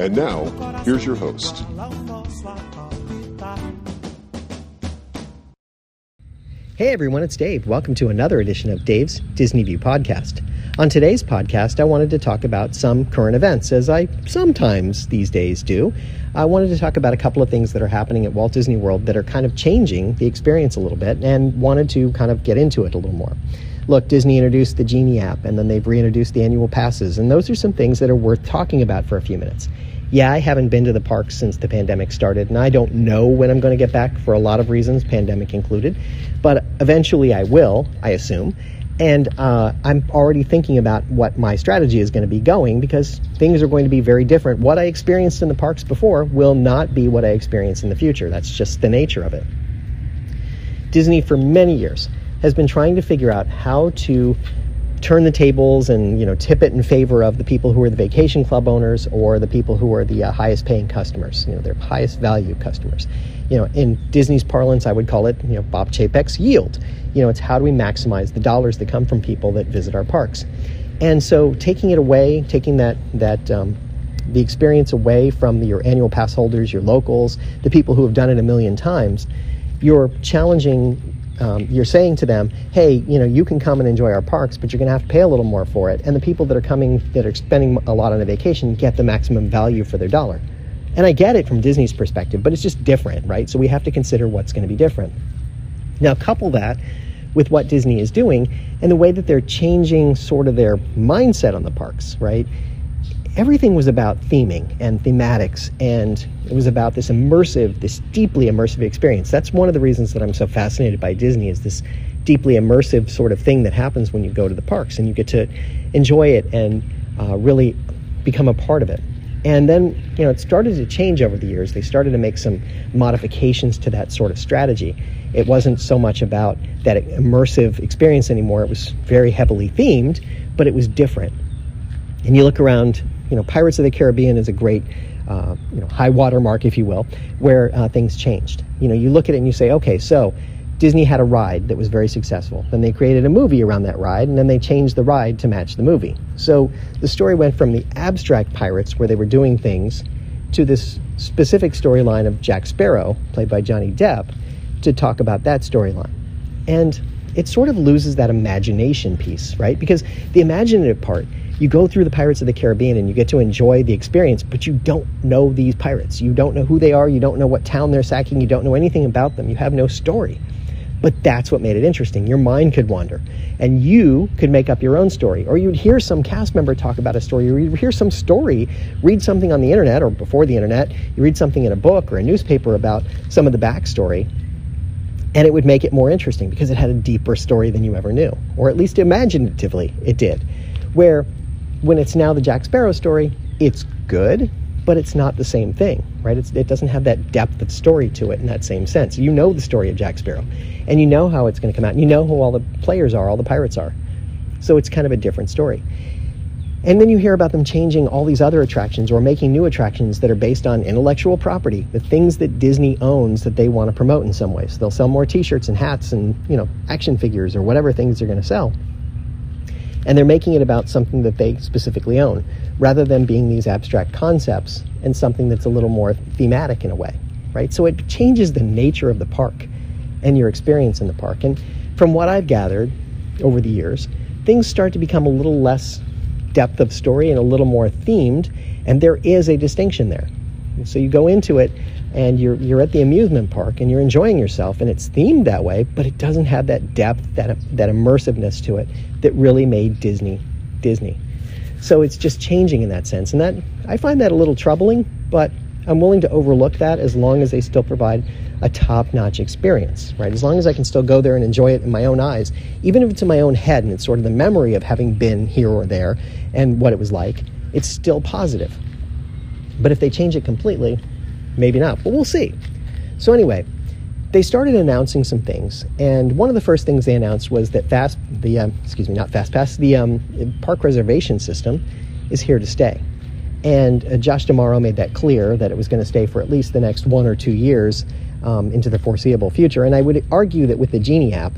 And now, here's your host. Hey everyone, it's Dave. Welcome to another edition of Dave's Disney View podcast. On today's podcast, I wanted to talk about some current events, as I sometimes these days do. I wanted to talk about a couple of things that are happening at Walt Disney World that are kind of changing the experience a little bit and wanted to kind of get into it a little more. Look, Disney introduced the Genie app and then they've reintroduced the annual passes, and those are some things that are worth talking about for a few minutes. Yeah, I haven't been to the parks since the pandemic started, and I don't know when I'm going to get back for a lot of reasons, pandemic included, but eventually I will, I assume. And uh, I'm already thinking about what my strategy is going to be going because things are going to be very different. What I experienced in the parks before will not be what I experience in the future. That's just the nature of it. Disney, for many years, has been trying to figure out how to turn the tables and you know tip it in favor of the people who are the vacation club owners or the people who are the uh, highest paying customers you know their highest value customers. You know in disney's parlance i would call it you know bob chapek's yield. You know it's how do we maximize the dollars that come from people that visit our parks. And so taking it away taking that that um, the experience away from your annual pass holders your locals the people who have done it a million times you're challenging um, you're saying to them, hey, you know, you can come and enjoy our parks, but you're going to have to pay a little more for it. And the people that are coming, that are spending a lot on a vacation, get the maximum value for their dollar. And I get it from Disney's perspective, but it's just different, right? So we have to consider what's going to be different. Now, couple that with what Disney is doing and the way that they're changing sort of their mindset on the parks, right? Everything was about theming and thematics, and it was about this immersive, this deeply immersive experience. That's one of the reasons that I'm so fascinated by Disney is this deeply immersive sort of thing that happens when you go to the parks and you get to enjoy it and uh, really become a part of it. And then, you know, it started to change over the years. They started to make some modifications to that sort of strategy. It wasn't so much about that immersive experience anymore. It was very heavily themed, but it was different. And you look around you know, Pirates of the Caribbean is a great, uh, you know, high water mark, if you will, where uh, things changed. You know, you look at it and you say, okay, so Disney had a ride that was very successful. Then they created a movie around that ride, and then they changed the ride to match the movie. So the story went from the abstract pirates, where they were doing things, to this specific storyline of Jack Sparrow, played by Johnny Depp, to talk about that storyline. And it sort of loses that imagination piece, right? Because the imaginative part you go through the Pirates of the Caribbean and you get to enjoy the experience, but you don't know these pirates. You don't know who they are. You don't know what town they're sacking. You don't know anything about them. You have no story. But that's what made it interesting. Your mind could wander, and you could make up your own story. Or you'd hear some cast member talk about a story, or you'd hear some story, read something on the internet or before the internet, you read something in a book or a newspaper about some of the backstory, and it would make it more interesting because it had a deeper story than you ever knew, or at least imaginatively it did. Where when it's now the Jack Sparrow story, it's good, but it's not the same thing, right? It's, it doesn't have that depth of story to it in that same sense. You know the story of Jack Sparrow, and you know how it's going to come out, and you know who all the players are, all the pirates are. So it's kind of a different story. And then you hear about them changing all these other attractions or making new attractions that are based on intellectual property, the things that Disney owns that they want to promote in some ways. They'll sell more t-shirts and hats and, you know, action figures or whatever things they're going to sell and they're making it about something that they specifically own rather than being these abstract concepts and something that's a little more thematic in a way right? So it changes the nature of the park and your experience in the park. And from what i've gathered over the years things start to become a little less depth of story and a little more themed and there is a distinction there so you go into it and you're you're at the amusement park and you're enjoying yourself and it's themed that way but it doesn't have that depth that that immersiveness to it that really made Disney Disney so it's just changing in that sense and that I find that a little troubling but I'm willing to overlook that as long as they still provide a top-notch experience, right? As long as I can still go there and enjoy it in my own eyes, even if it's in my own head and it's sort of the memory of having been here or there and what it was like, it's still positive. But if they change it completely, maybe not. But we'll see. So anyway, they started announcing some things, and one of the first things they announced was that fast the um, excuse me not fast pass the um, park reservation system is here to stay. And uh, Josh D'Amaro made that clear that it was going to stay for at least the next one or two years um, into the foreseeable future. And I would argue that with the Genie app,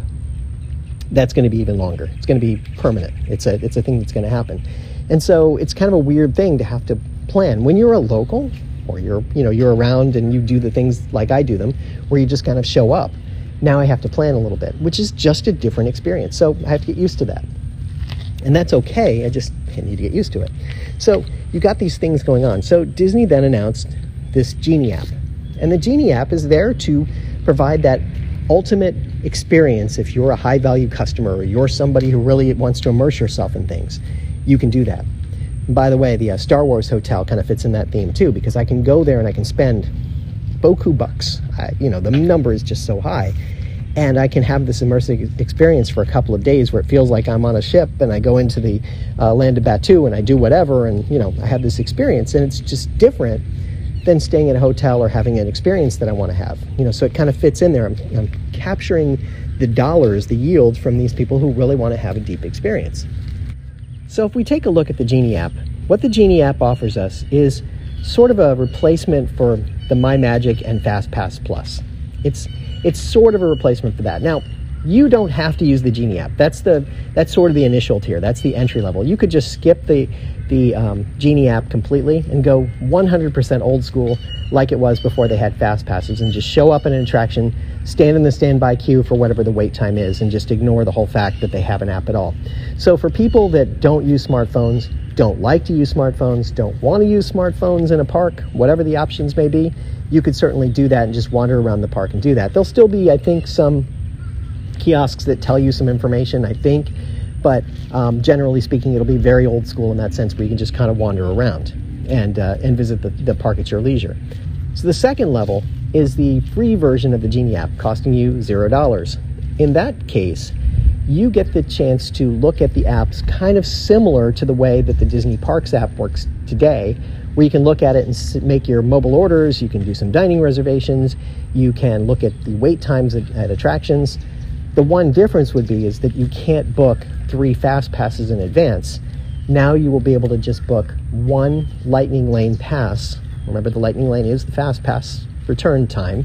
that's going to be even longer. It's going to be permanent. It's a it's a thing that's going to happen. And so it's kind of a weird thing to have to plan when you're a local or you're you know you're around and you do the things like I do them where you just kind of show up. Now I have to plan a little bit, which is just a different experience. So I have to get used to that. And that's okay. I just need to get used to it. So you got these things going on. So Disney then announced this Genie app. And the Genie app is there to provide that ultimate experience if you're a high value customer or you're somebody who really wants to immerse yourself in things. You can do that. And by the way, the uh, Star Wars hotel kind of fits in that theme too because I can go there and I can spend boku bucks. I, you know, the number is just so high. And I can have this immersive experience for a couple of days where it feels like I'm on a ship and I go into the uh, land of Batuu and I do whatever and you know I have this experience. And it's just different than staying in a hotel or having an experience that I want to have. You know so it kind of fits in there. I'm, I'm capturing the dollars the yield from these people who really want to have a deep experience so if we take a look at the Genie app what the Genie app offers us is sort of a replacement for the My Magic and FastPass Plus it's it's sort of a replacement for that. Now, you don't have to use the Genie app. That's the that's sort of the initial tier. That's the entry level. You could just skip the the um, Genie app completely and go 100% old school, like it was before they had fast passes, and just show up in an attraction, stand in the standby queue for whatever the wait time is, and just ignore the whole fact that they have an app at all. So for people that don't use smartphones, don't like to use smartphones, don't want to use smartphones in a park, whatever the options may be, you could certainly do that and just wander around the park and do that. There'll still be, I think, some kiosks that tell you some information, I think, but um, generally speaking, it'll be very old school in that sense where you can just kind of wander around and, uh, and visit the, the park at your leisure. So the second level is the free version of the Genie app, costing you zero dollars. In that case, you get the chance to look at the apps kind of similar to the way that the Disney Parks app works today, where you can look at it and make your mobile orders. You can do some dining reservations. You can look at the wait times at, at attractions. The one difference would be is that you can't book three fast passes in advance. Now you will be able to just book one Lightning Lane pass. Remember, the Lightning Lane is the fast pass return time.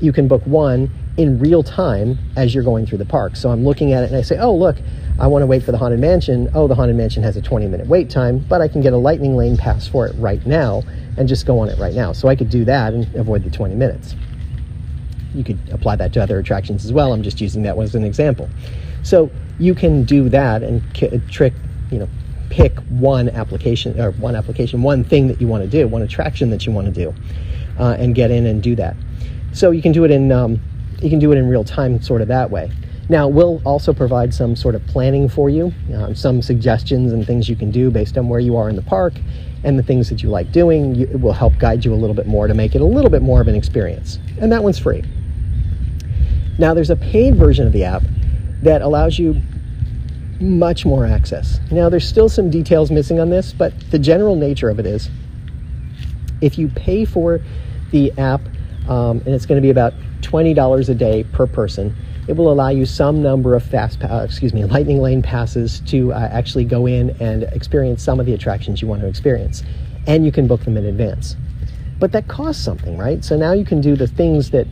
You can book one in real time as you're going through the park. So I'm looking at it and I say, oh, look, I want to wait for the Haunted Mansion. Oh, the Haunted Mansion has a 20 minute wait time, but I can get a lightning lane pass for it right now and just go on it right now. So I could do that and avoid the 20 minutes. You could apply that to other attractions as well. I'm just using that one as an example. So you can do that and k- trick, you know, pick one application or one application, one thing that you want to do, one attraction that you want to do, uh, and get in and do that. So you can do it in um, you can do it in real time, sort of that way. Now, we'll also provide some sort of planning for you, um, some suggestions and things you can do based on where you are in the park and the things that you like doing. You, it will help guide you a little bit more to make it a little bit more of an experience. And that one's free. Now, there's a paid version of the app that allows you much more access. Now, there's still some details missing on this, but the general nature of it is if you pay for the app, um, and it's going to be about $20 a day per person, it will allow you some number of fast, uh, excuse me, lightning lane passes to uh, actually go in and experience some of the attractions you want to experience, and you can book them in advance. But that costs something, right? So now you can do the things that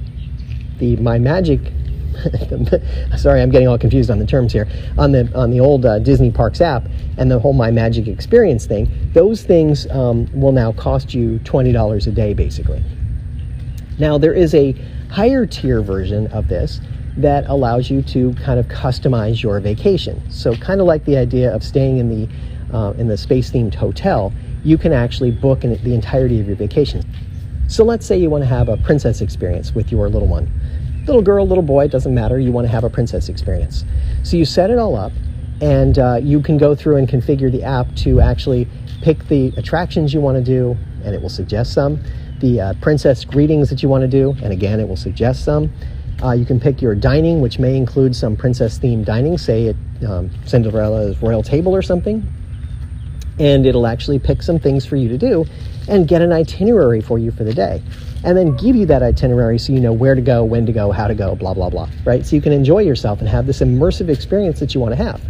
the MyMagic. sorry, I'm getting all confused on the terms here. On the on the old uh, Disney Parks app and the whole My Magic experience thing, those things um, will now cost you twenty dollars a day, basically. Now there is a higher tier version of this that allows you to kind of customize your vacation. So kind of like the idea of staying in the uh, in the space themed hotel, you can actually book the entirety of your vacation. So let's say you want to have a princess experience with your little one. Little girl, little boy, it doesn't matter. You want to have a princess experience. So you set it all up and uh, you can go through and configure the app to actually pick the attractions you want to do, and it will suggest some the uh, princess greetings that you want to do, and again, it will suggest some. Uh, you can pick your dining, which may include some princess themed dining, say at um, Cinderella's royal table or something. And it'll actually pick some things for you to do and get an itinerary for you for the day. And then give you that itinerary so you know where to go, when to go, how to go, blah, blah, blah, right? So you can enjoy yourself and have this immersive experience that you want to have.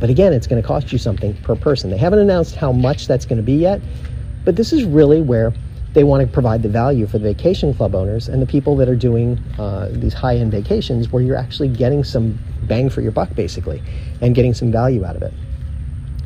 But again, it's going to cost you something per person. They haven't announced how much that's going to be yet, but this is really where they want to provide the value for the vacation club owners and the people that are doing uh, these high end vacations where you're actually getting some bang for your buck, basically, and getting some value out of it.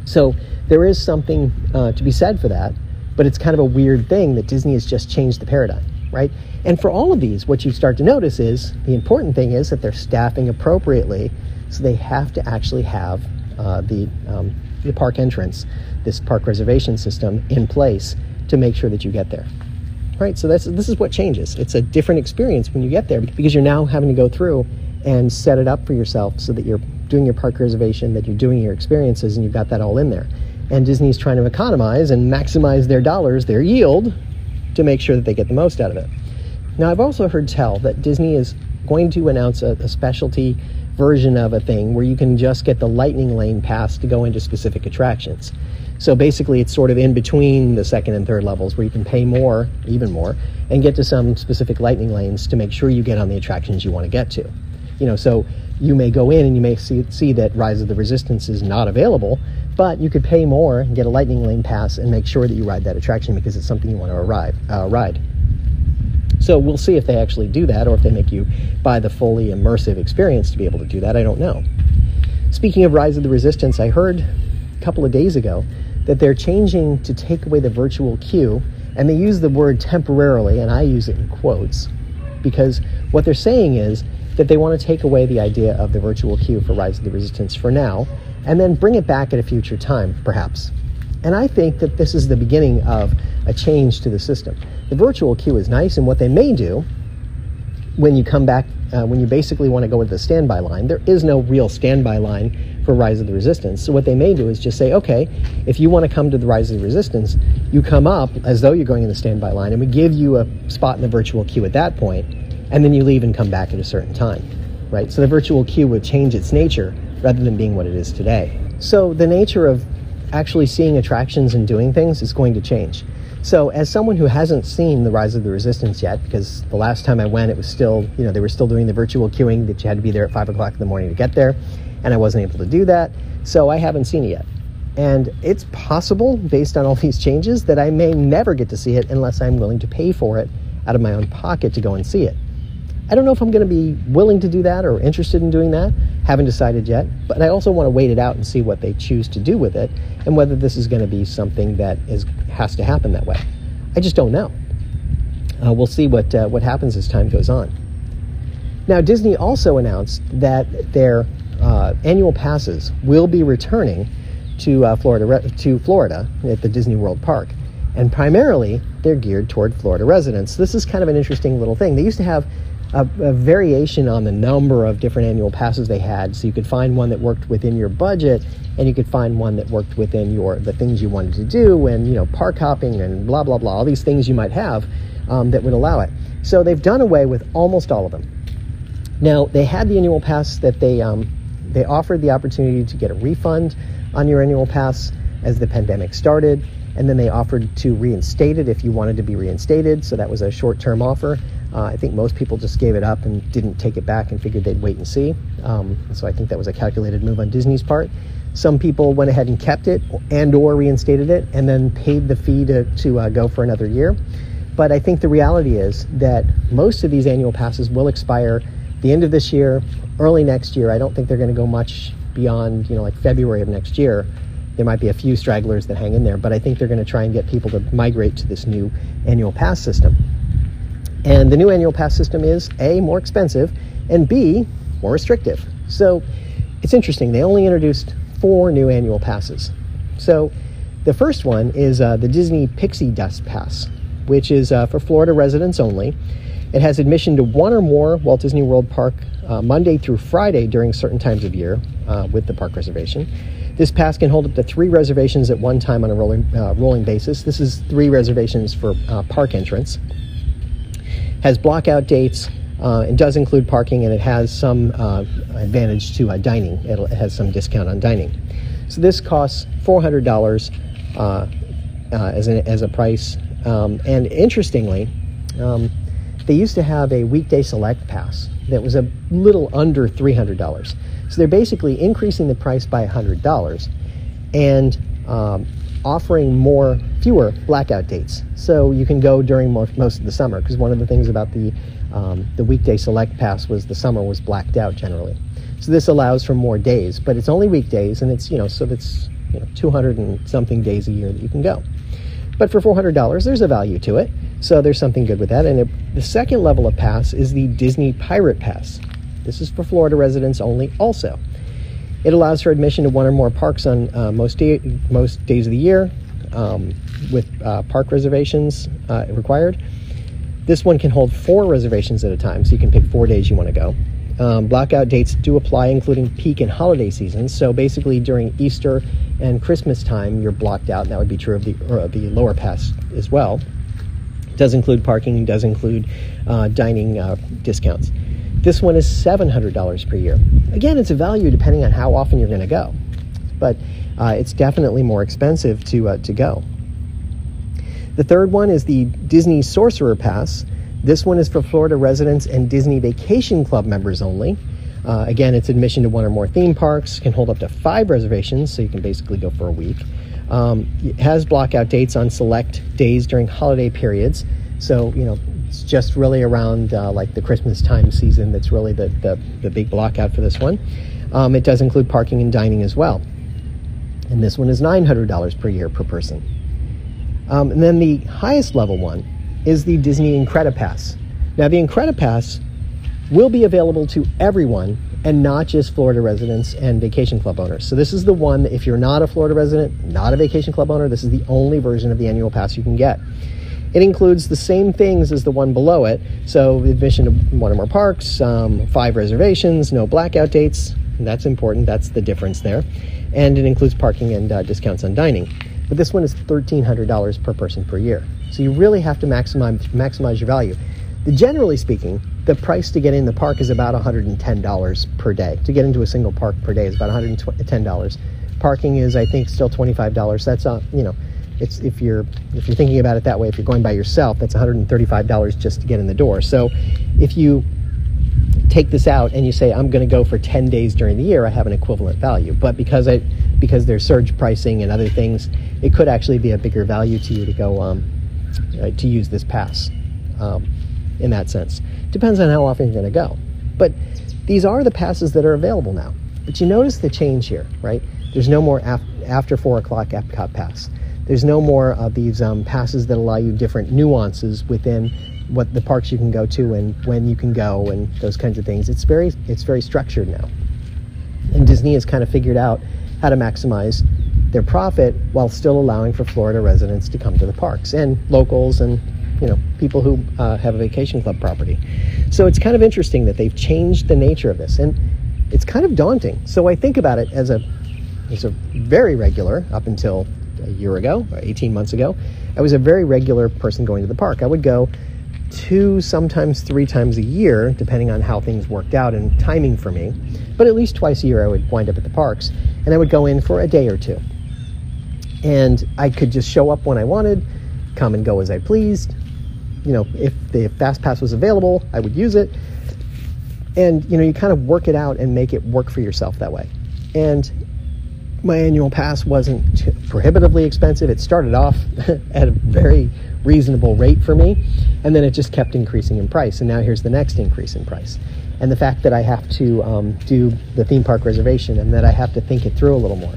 So there is something uh, to be said for that, but it's kind of a weird thing that Disney has just changed the paradigm, right? And for all of these, what you start to notice is the important thing is that they're staffing appropriately, so they have to actually have uh, the um, the park entrance, this park reservation system in place to make sure that you get there. Right? So that's this is what changes. It's a different experience when you get there because you're now having to go through and set it up for yourself so that you're doing your park reservation, that you're doing your experiences and you've got that all in there. And Disney's trying to economize and maximize their dollars, their yield, to make sure that they get the most out of it. Now, I've also heard tell that Disney is going to announce a, a specialty version of a thing where you can just get the lightning lane pass to go into specific attractions. So basically, it's sort of in between the second and third levels where you can pay more, even more, and get to some specific lightning lanes to make sure you get on the attractions you want to get to. You know, so you may go in and you may see, see that Rise of the Resistance is not available, but you could pay more and get a lightning lane pass and make sure that you ride that attraction because it's something you want to arrive, uh, ride. So we'll see if they actually do that or if they make you buy the fully immersive experience to be able to do that. I don't know. Speaking of Rise of the Resistance, I heard a couple of days ago that they're changing to take away the virtual queue, and they use the word temporarily, and I use it in quotes, because what they're saying is that they want to take away the idea of the virtual queue for Rise of the Resistance for now, and then bring it back at a future time, perhaps. And I think that this is the beginning of a change to the system. The virtual queue is nice, and what they may do when you come back, uh, when you basically want to go with the standby line, there is no real standby line for Rise of the Resistance. So what they may do is just say, okay, if you want to come to the Rise of the Resistance, you come up as though you're going in the standby line, and we give you a spot in the virtual queue at that point, and then you leave and come back at a certain time, right? So the virtual queue would change its nature rather than being what it is today. So the nature of actually seeing attractions and doing things is going to change. So, as someone who hasn't seen the Rise of the Resistance yet, because the last time I went, it was still, you know, they were still doing the virtual queuing that you had to be there at 5 o'clock in the morning to get there, and I wasn't able to do that, so I haven't seen it yet. And it's possible, based on all these changes, that I may never get to see it unless I'm willing to pay for it out of my own pocket to go and see it. I don't know if I'm going to be willing to do that or interested in doing that. Haven't decided yet. But I also want to wait it out and see what they choose to do with it and whether this is going to be something that is has to happen that way. I just don't know. Uh, we'll see what uh, what happens as time goes on. Now, Disney also announced that their uh, annual passes will be returning to uh, Florida to Florida at the Disney World Park, and primarily they're geared toward Florida residents. This is kind of an interesting little thing. They used to have a, a, variation on the number of different annual passes they had. So you could find one that worked within your budget, and you could find one that worked within your the things you wanted to do, and you know park hopping and blah blah blah, all these things you might have um, that would allow it. So they've done away with almost all of them. Now they had the annual pass that they um, they offered the opportunity to get a refund on your annual pass as the pandemic started and then they offered to reinstate it if you wanted to be reinstated. So that was a short term offer. Uh, I think most people just gave it up and didn't take it back and figured they'd wait and see. Um, so I think that was a calculated move on Disney's part. Some people went ahead and kept it and or reinstated it and then paid the fee to, to uh, go for another year. But I think the reality is that most of these annual passes will expire the end of this year, early next year. I don't think they're going to go much beyond, you know, like February of next year. There might be a few stragglers that hang in there, but I think they're going to try and get people to migrate to this new annual pass system. And the new annual pass system is A, more expensive, and B, more restrictive. So it's interesting. They only introduced four new annual passes. So the first one is uh, the Disney Pixie Dust Pass, which is uh, for Florida residents only. It has admission to one or more Walt Disney World Park uh, Monday through Friday during certain times of year uh, with the park reservation. This pass can hold up to three reservations at one time on a rolling, uh, rolling basis. This is three reservations for uh, park entrance. has blockout dates. Uh, it does include parking, and it has some uh, advantage to uh, dining. It'll, it has some discount on dining. So this costs four hundred dollars uh, as, a, as a price. Um, and interestingly, um, they used to have a weekday select pass that was a little under $300. So they're basically increasing the price by $100 and um, offering more, fewer blackout dates. So you can go during most, most of the summer because one of the things about the, um, the weekday select pass was the summer was blacked out generally. So this allows for more days, but it's only weekdays and it's, you know, so it's you know, 200 and something days a year that you can go. But for $400, there's a value to it. So there's something good with that. And it, the second level of pass is the Disney Pirate Pass. This is for Florida residents only, also. It allows for admission to one or more parks on uh, most, day, most days of the year um, with uh, park reservations uh, required. This one can hold four reservations at a time, so you can pick four days you want to go. Um, blackout dates do apply, including peak and holiday seasons. So basically, during Easter and Christmas time, you're blocked out. And that would be true of the, the lower pass as well. It does include parking, does include uh, dining uh, discounts. This one is $700 per year. Again, it's a value depending on how often you're going to go, but uh, it's definitely more expensive to, uh, to go. The third one is the Disney Sorcerer Pass. This one is for Florida residents and Disney Vacation Club members only. Uh, again, it's admission to one or more theme parks, can hold up to five reservations, so you can basically go for a week. Um, it has blockout dates on select days during holiday periods. So, you know, it's just really around uh, like the Christmas time season that's really the, the, the big blockout for this one. Um, it does include parking and dining as well. And this one is $900 per year per person. Um, and then the highest level one is the Disney Incredipass. Now, the Incredipass will be available to everyone and not just Florida residents and vacation club owners. So, this is the one if you're not a Florida resident, not a vacation club owner, this is the only version of the annual pass you can get. It includes the same things as the one below it. So, admission to one or more parks, um, five reservations, no blackout dates. that's important. That's the difference there. And it includes parking and uh, discounts on dining. But this one is $1,300 per person per year. So you really have to maximize, maximize your value. The, generally speaking, the price to get in the park is about $110 per day. To get into a single park per day is about $110. Parking is, I think, still $25. That's, uh, you know, it's if you're if you're thinking about it that way, if you're going by yourself, that's $135 just to get in the door. So if you take this out and you say I'm going to go for 10 days during the year, I have an equivalent value. But because I because there's surge pricing and other things, it could actually be a bigger value to you to go um, uh, to use this pass um, in that sense. Depends on how often you're going to go. But these are the passes that are available now. But you notice the change here, right? There's no more af- after 4 o'clock Epcot pass. There's no more of these um, passes that allow you different nuances within what the parks you can go to and when you can go and those kinds of things. It's very it's very structured now. And Disney has kind of figured out how to maximize their profit while still allowing for Florida residents to come to the parks and locals and you know people who uh, have a vacation club property. So it's kind of interesting that they've changed the nature of this, and it's kind of daunting. So I think about it as a as a very regular up until a year ago, 18 months ago. I was a very regular person going to the park. I would go two, sometimes three times a year, depending on how things worked out and timing for me. But at least twice a year, I would wind up at the parks, and I would go in for a day or two and I could just show up when I wanted, come and go as I pleased. You know, if the fast pass was available, I would use it. And you know, you kind of work it out and make it work for yourself that way. And my annual pass wasn't prohibitively expensive. It started off at a very reasonable rate for me, and then it just kept increasing in price. And now here's the next increase in price. And the fact that I have to um, do the theme park reservation and that I have to think it through a little more.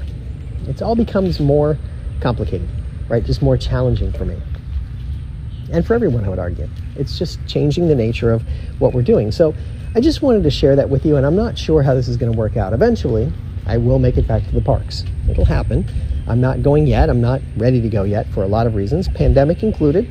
It all becomes more complicated, right? Just more challenging for me. And for everyone, I would argue. It's just changing the nature of what we're doing. So I just wanted to share that with you, and I'm not sure how this is going to work out. Eventually, I will make it back to the parks. It'll happen. I'm not going yet. I'm not ready to go yet for a lot of reasons, pandemic included.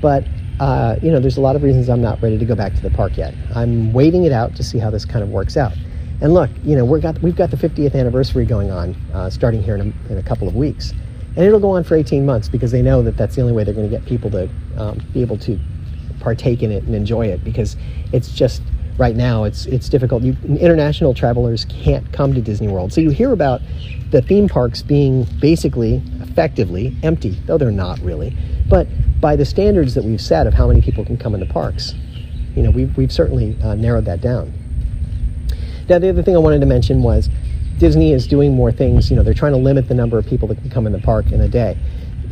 But uh, you know, there's a lot of reasons I'm not ready to go back to the park yet. I'm waiting it out to see how this kind of works out. And look, you know, we're got, we've got the 50th anniversary going on, uh, starting here in a, in a couple of weeks and it'll go on for 18 months because they know that that's the only way they're going to get people to um, be able to partake in it and enjoy it because it's just right now it's it's difficult. You, international travelers can't come to Disney World, so you hear about the theme parks being basically effectively empty, though they're not really. But by the standards that we've set of how many people can come in the parks, you know, we've, we've certainly uh, narrowed that down. Now, the other thing I wanted to mention was Disney is doing more things. You know, they're trying to limit the number of people that can come in the park in a day.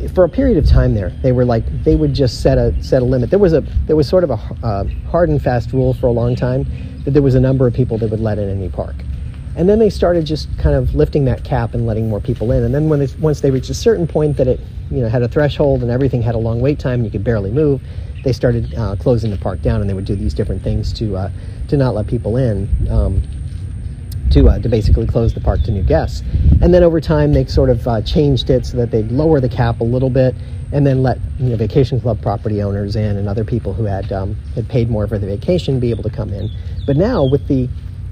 For a period of time there, they were like they would just set a set a limit. There was a there was sort of a uh, hard and fast rule for a long time that there was a number of people that would let in any park. And then they started just kind of lifting that cap and letting more people in. And then when they, once they reached a certain point that it you know had a threshold and everything had a long wait time and you could barely move, they started uh, closing the park down and they would do these different things to uh, to not let people in. Um, to, uh, to basically close the park to new guests. And then over time, they sort of uh, changed it so that they'd lower the cap a little bit and then let you know, vacation club property owners in and other people who had, um, had paid more for the vacation be able to come in. But now with the,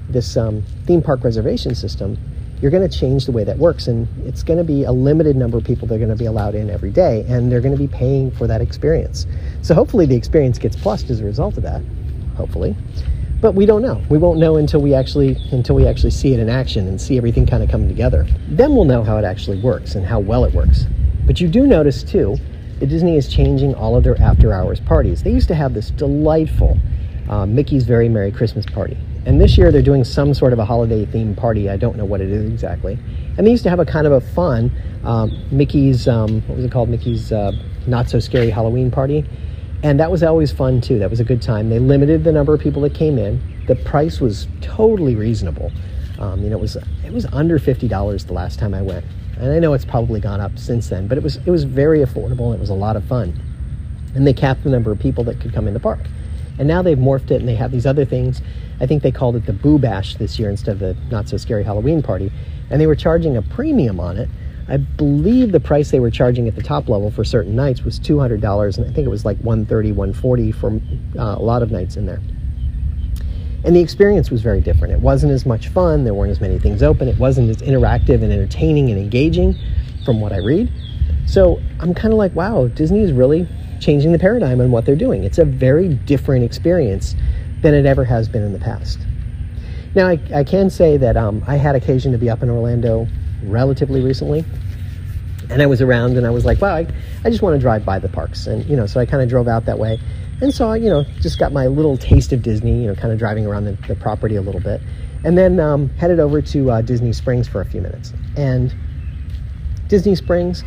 this um, theme park reservation system, you're going to change the way that works and it's going to be a limited number of people that are going to be allowed in every day and they're going to be paying for that experience so hopefully the experience gets plussed as a result of that hopefully but we don't know we won't know until we actually until we actually see it in action and see everything kind of come together then we'll know how it actually works and how well it works but you do notice too that disney is changing all of their after hours parties they used to have this delightful uh, mickey's very merry christmas party and this year they're doing some sort of a holiday themed party. I don't know what it is exactly. And they used to have a kind of a fun um, Mickey's, um, what was it called? Mickey's uh, Not So Scary Halloween Party. And that was always fun too. That was a good time. They limited the number of people that came in. The price was totally reasonable. Um, you know, it was it was under fifty dollars the last time I went, and I know it's probably gone up since then. But it was it was very affordable. and It was a lot of fun, and they capped the number of people that could come in the park. And now they've morphed it and they have these other things. I think they called it the Boo Bash this year instead of the Not So Scary Halloween Party. And they were charging a premium on it. I believe the price they were charging at the top level for certain nights was $200, and I think it was like 130 140 for uh, a lot of nights in there. And the experience was very different. It wasn't as much fun, there weren't as many things open, it wasn't as interactive and entertaining and engaging from what I read. So I'm kind of like, wow, Disney is really changing the paradigm on what they're doing. It's a very different experience than it ever has been in the past. Now, I, I can say that um, I had occasion to be up in Orlando relatively recently, and I was around and I was like, wow, I, I just want to drive by the parks. And, you know, so I kind of drove out that way and saw, you know, just got my little taste of Disney, you know, kind of driving around the, the property a little bit. And then um, headed over to uh, Disney Springs for a few minutes. And Disney Springs,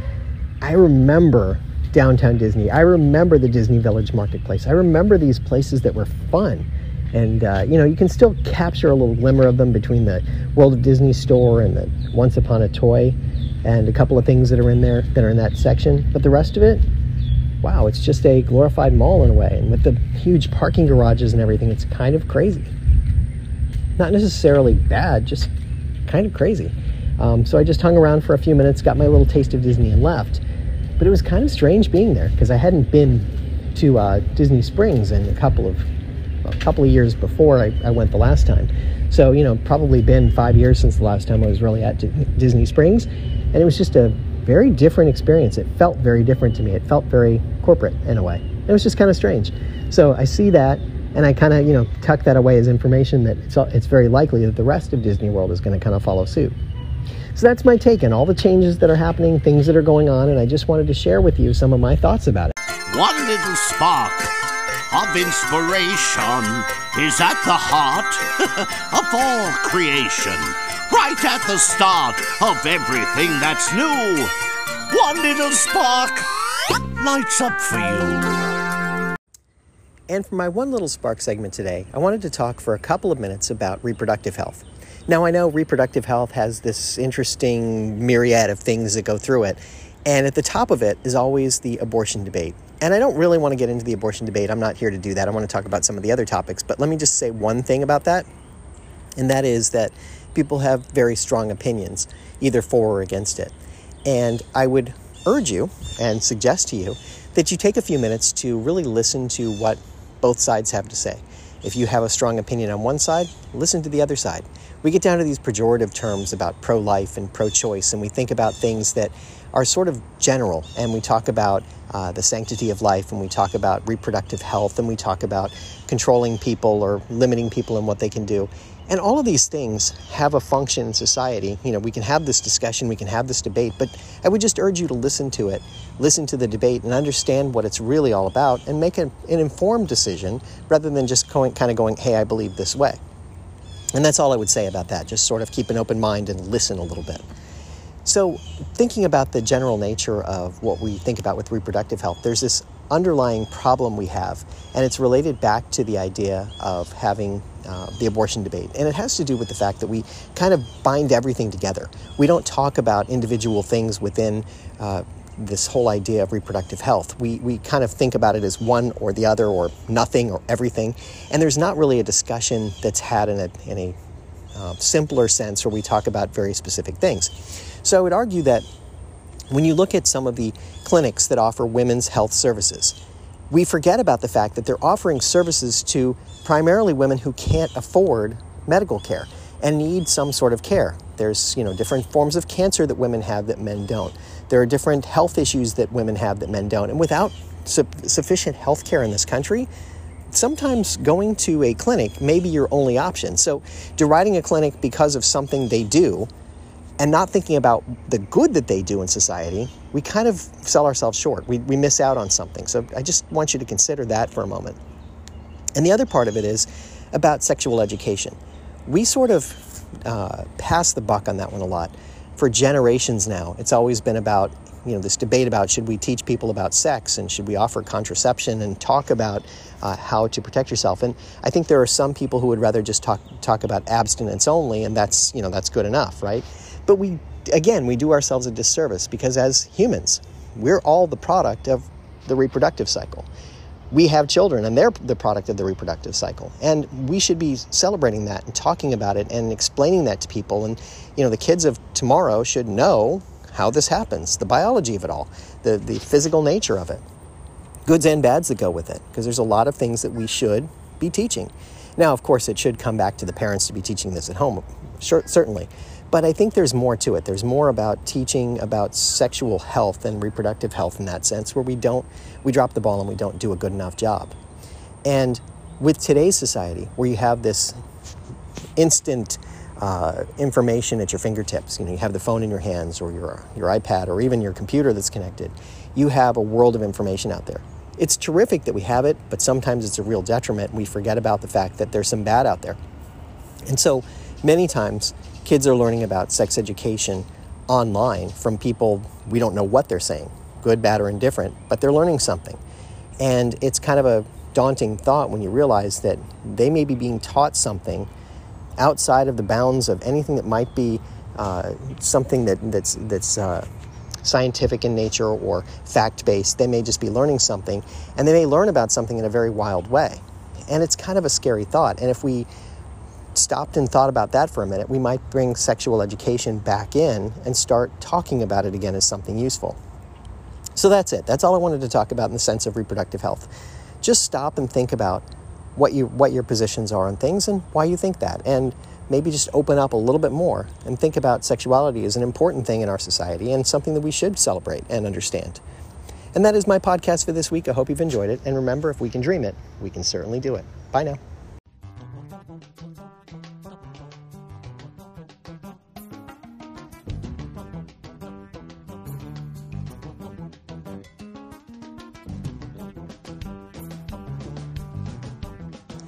I remember downtown Disney. I remember the Disney Village Marketplace. I remember these places that were fun. And, uh, you know, you can still capture a little glimmer of them between the World of Disney store and the Once Upon a Toy and a couple of things that are in there that are in that section. But the rest of it, wow, it's just a glorified mall in a way. And with the huge parking garages and everything, it's kind of crazy. Not necessarily bad, just kind of crazy. Um, so I just hung around for a few minutes, got my little taste of Disney, and left. But it was kind of strange being there because I hadn't been to uh, Disney Springs in a couple of a couple of years before I, I, went the last time. So you know, probably been five years since the last time I was really at D- Disney Springs, and it was just a very different experience. It felt very different to me. It felt very corporate in a way. It was just kind of strange. So I see that, and I kind of you know tuck that away as information that it's it's very likely that the rest of Disney World is going to kind of follow suit. So that's my take on all the changes that are happening, things that are going on, and I just wanted to share with you some of my thoughts about it. One little spark of inspiration is at the heart of all creation, right at the start of everything that's new. One little spark lights up for you. And for my one little spark segment today, I wanted to talk for a couple of minutes about reproductive health. Now, I know reproductive health has this interesting myriad of things that go through it, and at the top of it is always the abortion debate. And I don't really want to get into the abortion debate. I'm not here to do that. I want to talk about some of the other topics. But let me just say one thing about that, and that is that people have very strong opinions, either for or against it. And I would urge you and suggest to you that you take a few minutes to really listen to what both sides have to say If you have a strong opinion on one side, listen to the other side. We get down to these pejorative terms about pro life and pro choice, and we think about things that are sort of general, and we talk about uh, the sanctity of life, and we talk about reproductive health, and we talk about controlling people or limiting people in what they can do. And all of these things have a function in society. You know, we can have this discussion, we can have this debate, but I would just urge you to listen to it, listen to the debate, and understand what it's really all about, and make an, an informed decision rather than just going, kind of going, hey, I believe this way. And that's all I would say about that. Just sort of keep an open mind and listen a little bit. So, thinking about the general nature of what we think about with reproductive health, there's this underlying problem we have, and it's related back to the idea of having uh, the abortion debate. And it has to do with the fact that we kind of bind everything together. We don't talk about individual things within uh, this whole idea of reproductive health. We, we kind of think about it as one or the other, or nothing, or everything. And there's not really a discussion that's had in a, in a uh, simpler sense where we talk about very specific things. So I would argue that when you look at some of the clinics that offer women's health services, we forget about the fact that they're offering services to primarily women who can't afford medical care and need some sort of care. There's, you know, different forms of cancer that women have that men don't. There are different health issues that women have that men don't. And without su- sufficient health care in this country, sometimes going to a clinic may be your only option. So, deriding a clinic because of something they do and not thinking about the good that they do in society, we kind of sell ourselves short. We, we miss out on something. So I just want you to consider that for a moment. And the other part of it is about sexual education. We sort of uh, pass the buck on that one a lot. For generations now, it's always been about you know this debate about should we teach people about sex and should we offer contraception and talk about uh, how to protect yourself. And I think there are some people who would rather just talk talk about abstinence only, and that's you know that's good enough, right? But we, again, we do ourselves a disservice because as humans, we're all the product of the reproductive cycle. We have children and they're the product of the reproductive cycle. And we should be celebrating that and talking about it and explaining that to people. And, you know, the kids of tomorrow should know how this happens, the biology of it all, the, the physical nature of it, goods and bads that go with it, because there's a lot of things that we should be teaching. Now, of course, it should come back to the parents to be teaching this at home, certainly. But I think there's more to it. There's more about teaching about sexual health and reproductive health in that sense, where we don't, we drop the ball and we don't do a good enough job. And with today's society, where you have this instant uh, information at your fingertips, you know, you have the phone in your hands or your, your iPad or even your computer that's connected, you have a world of information out there. It's terrific that we have it, but sometimes it's a real detriment. We forget about the fact that there's some bad out there. And so many times kids are learning about sex education online from people we don't know what they're saying, good, bad, or indifferent, but they're learning something. And it's kind of a daunting thought when you realize that they may be being taught something outside of the bounds of anything that might be uh, something that, that's, that's uh, scientific in nature or fact based. They may just be learning something, and they may learn about something in a very wild way. And it's kind of a scary thought. And if we stopped and thought about that for a minute, we might bring sexual education back in and start talking about it again as something useful. So that's it. That's all I wanted to talk about in the sense of reproductive health. Just stop and think about what you what your positions are on things and why you think that and maybe just open up a little bit more and think about sexuality as an important thing in our society and something that we should celebrate and understand. And that is my podcast for this week. I hope you've enjoyed it. And remember, if we can dream it, we can certainly do it. Bye now.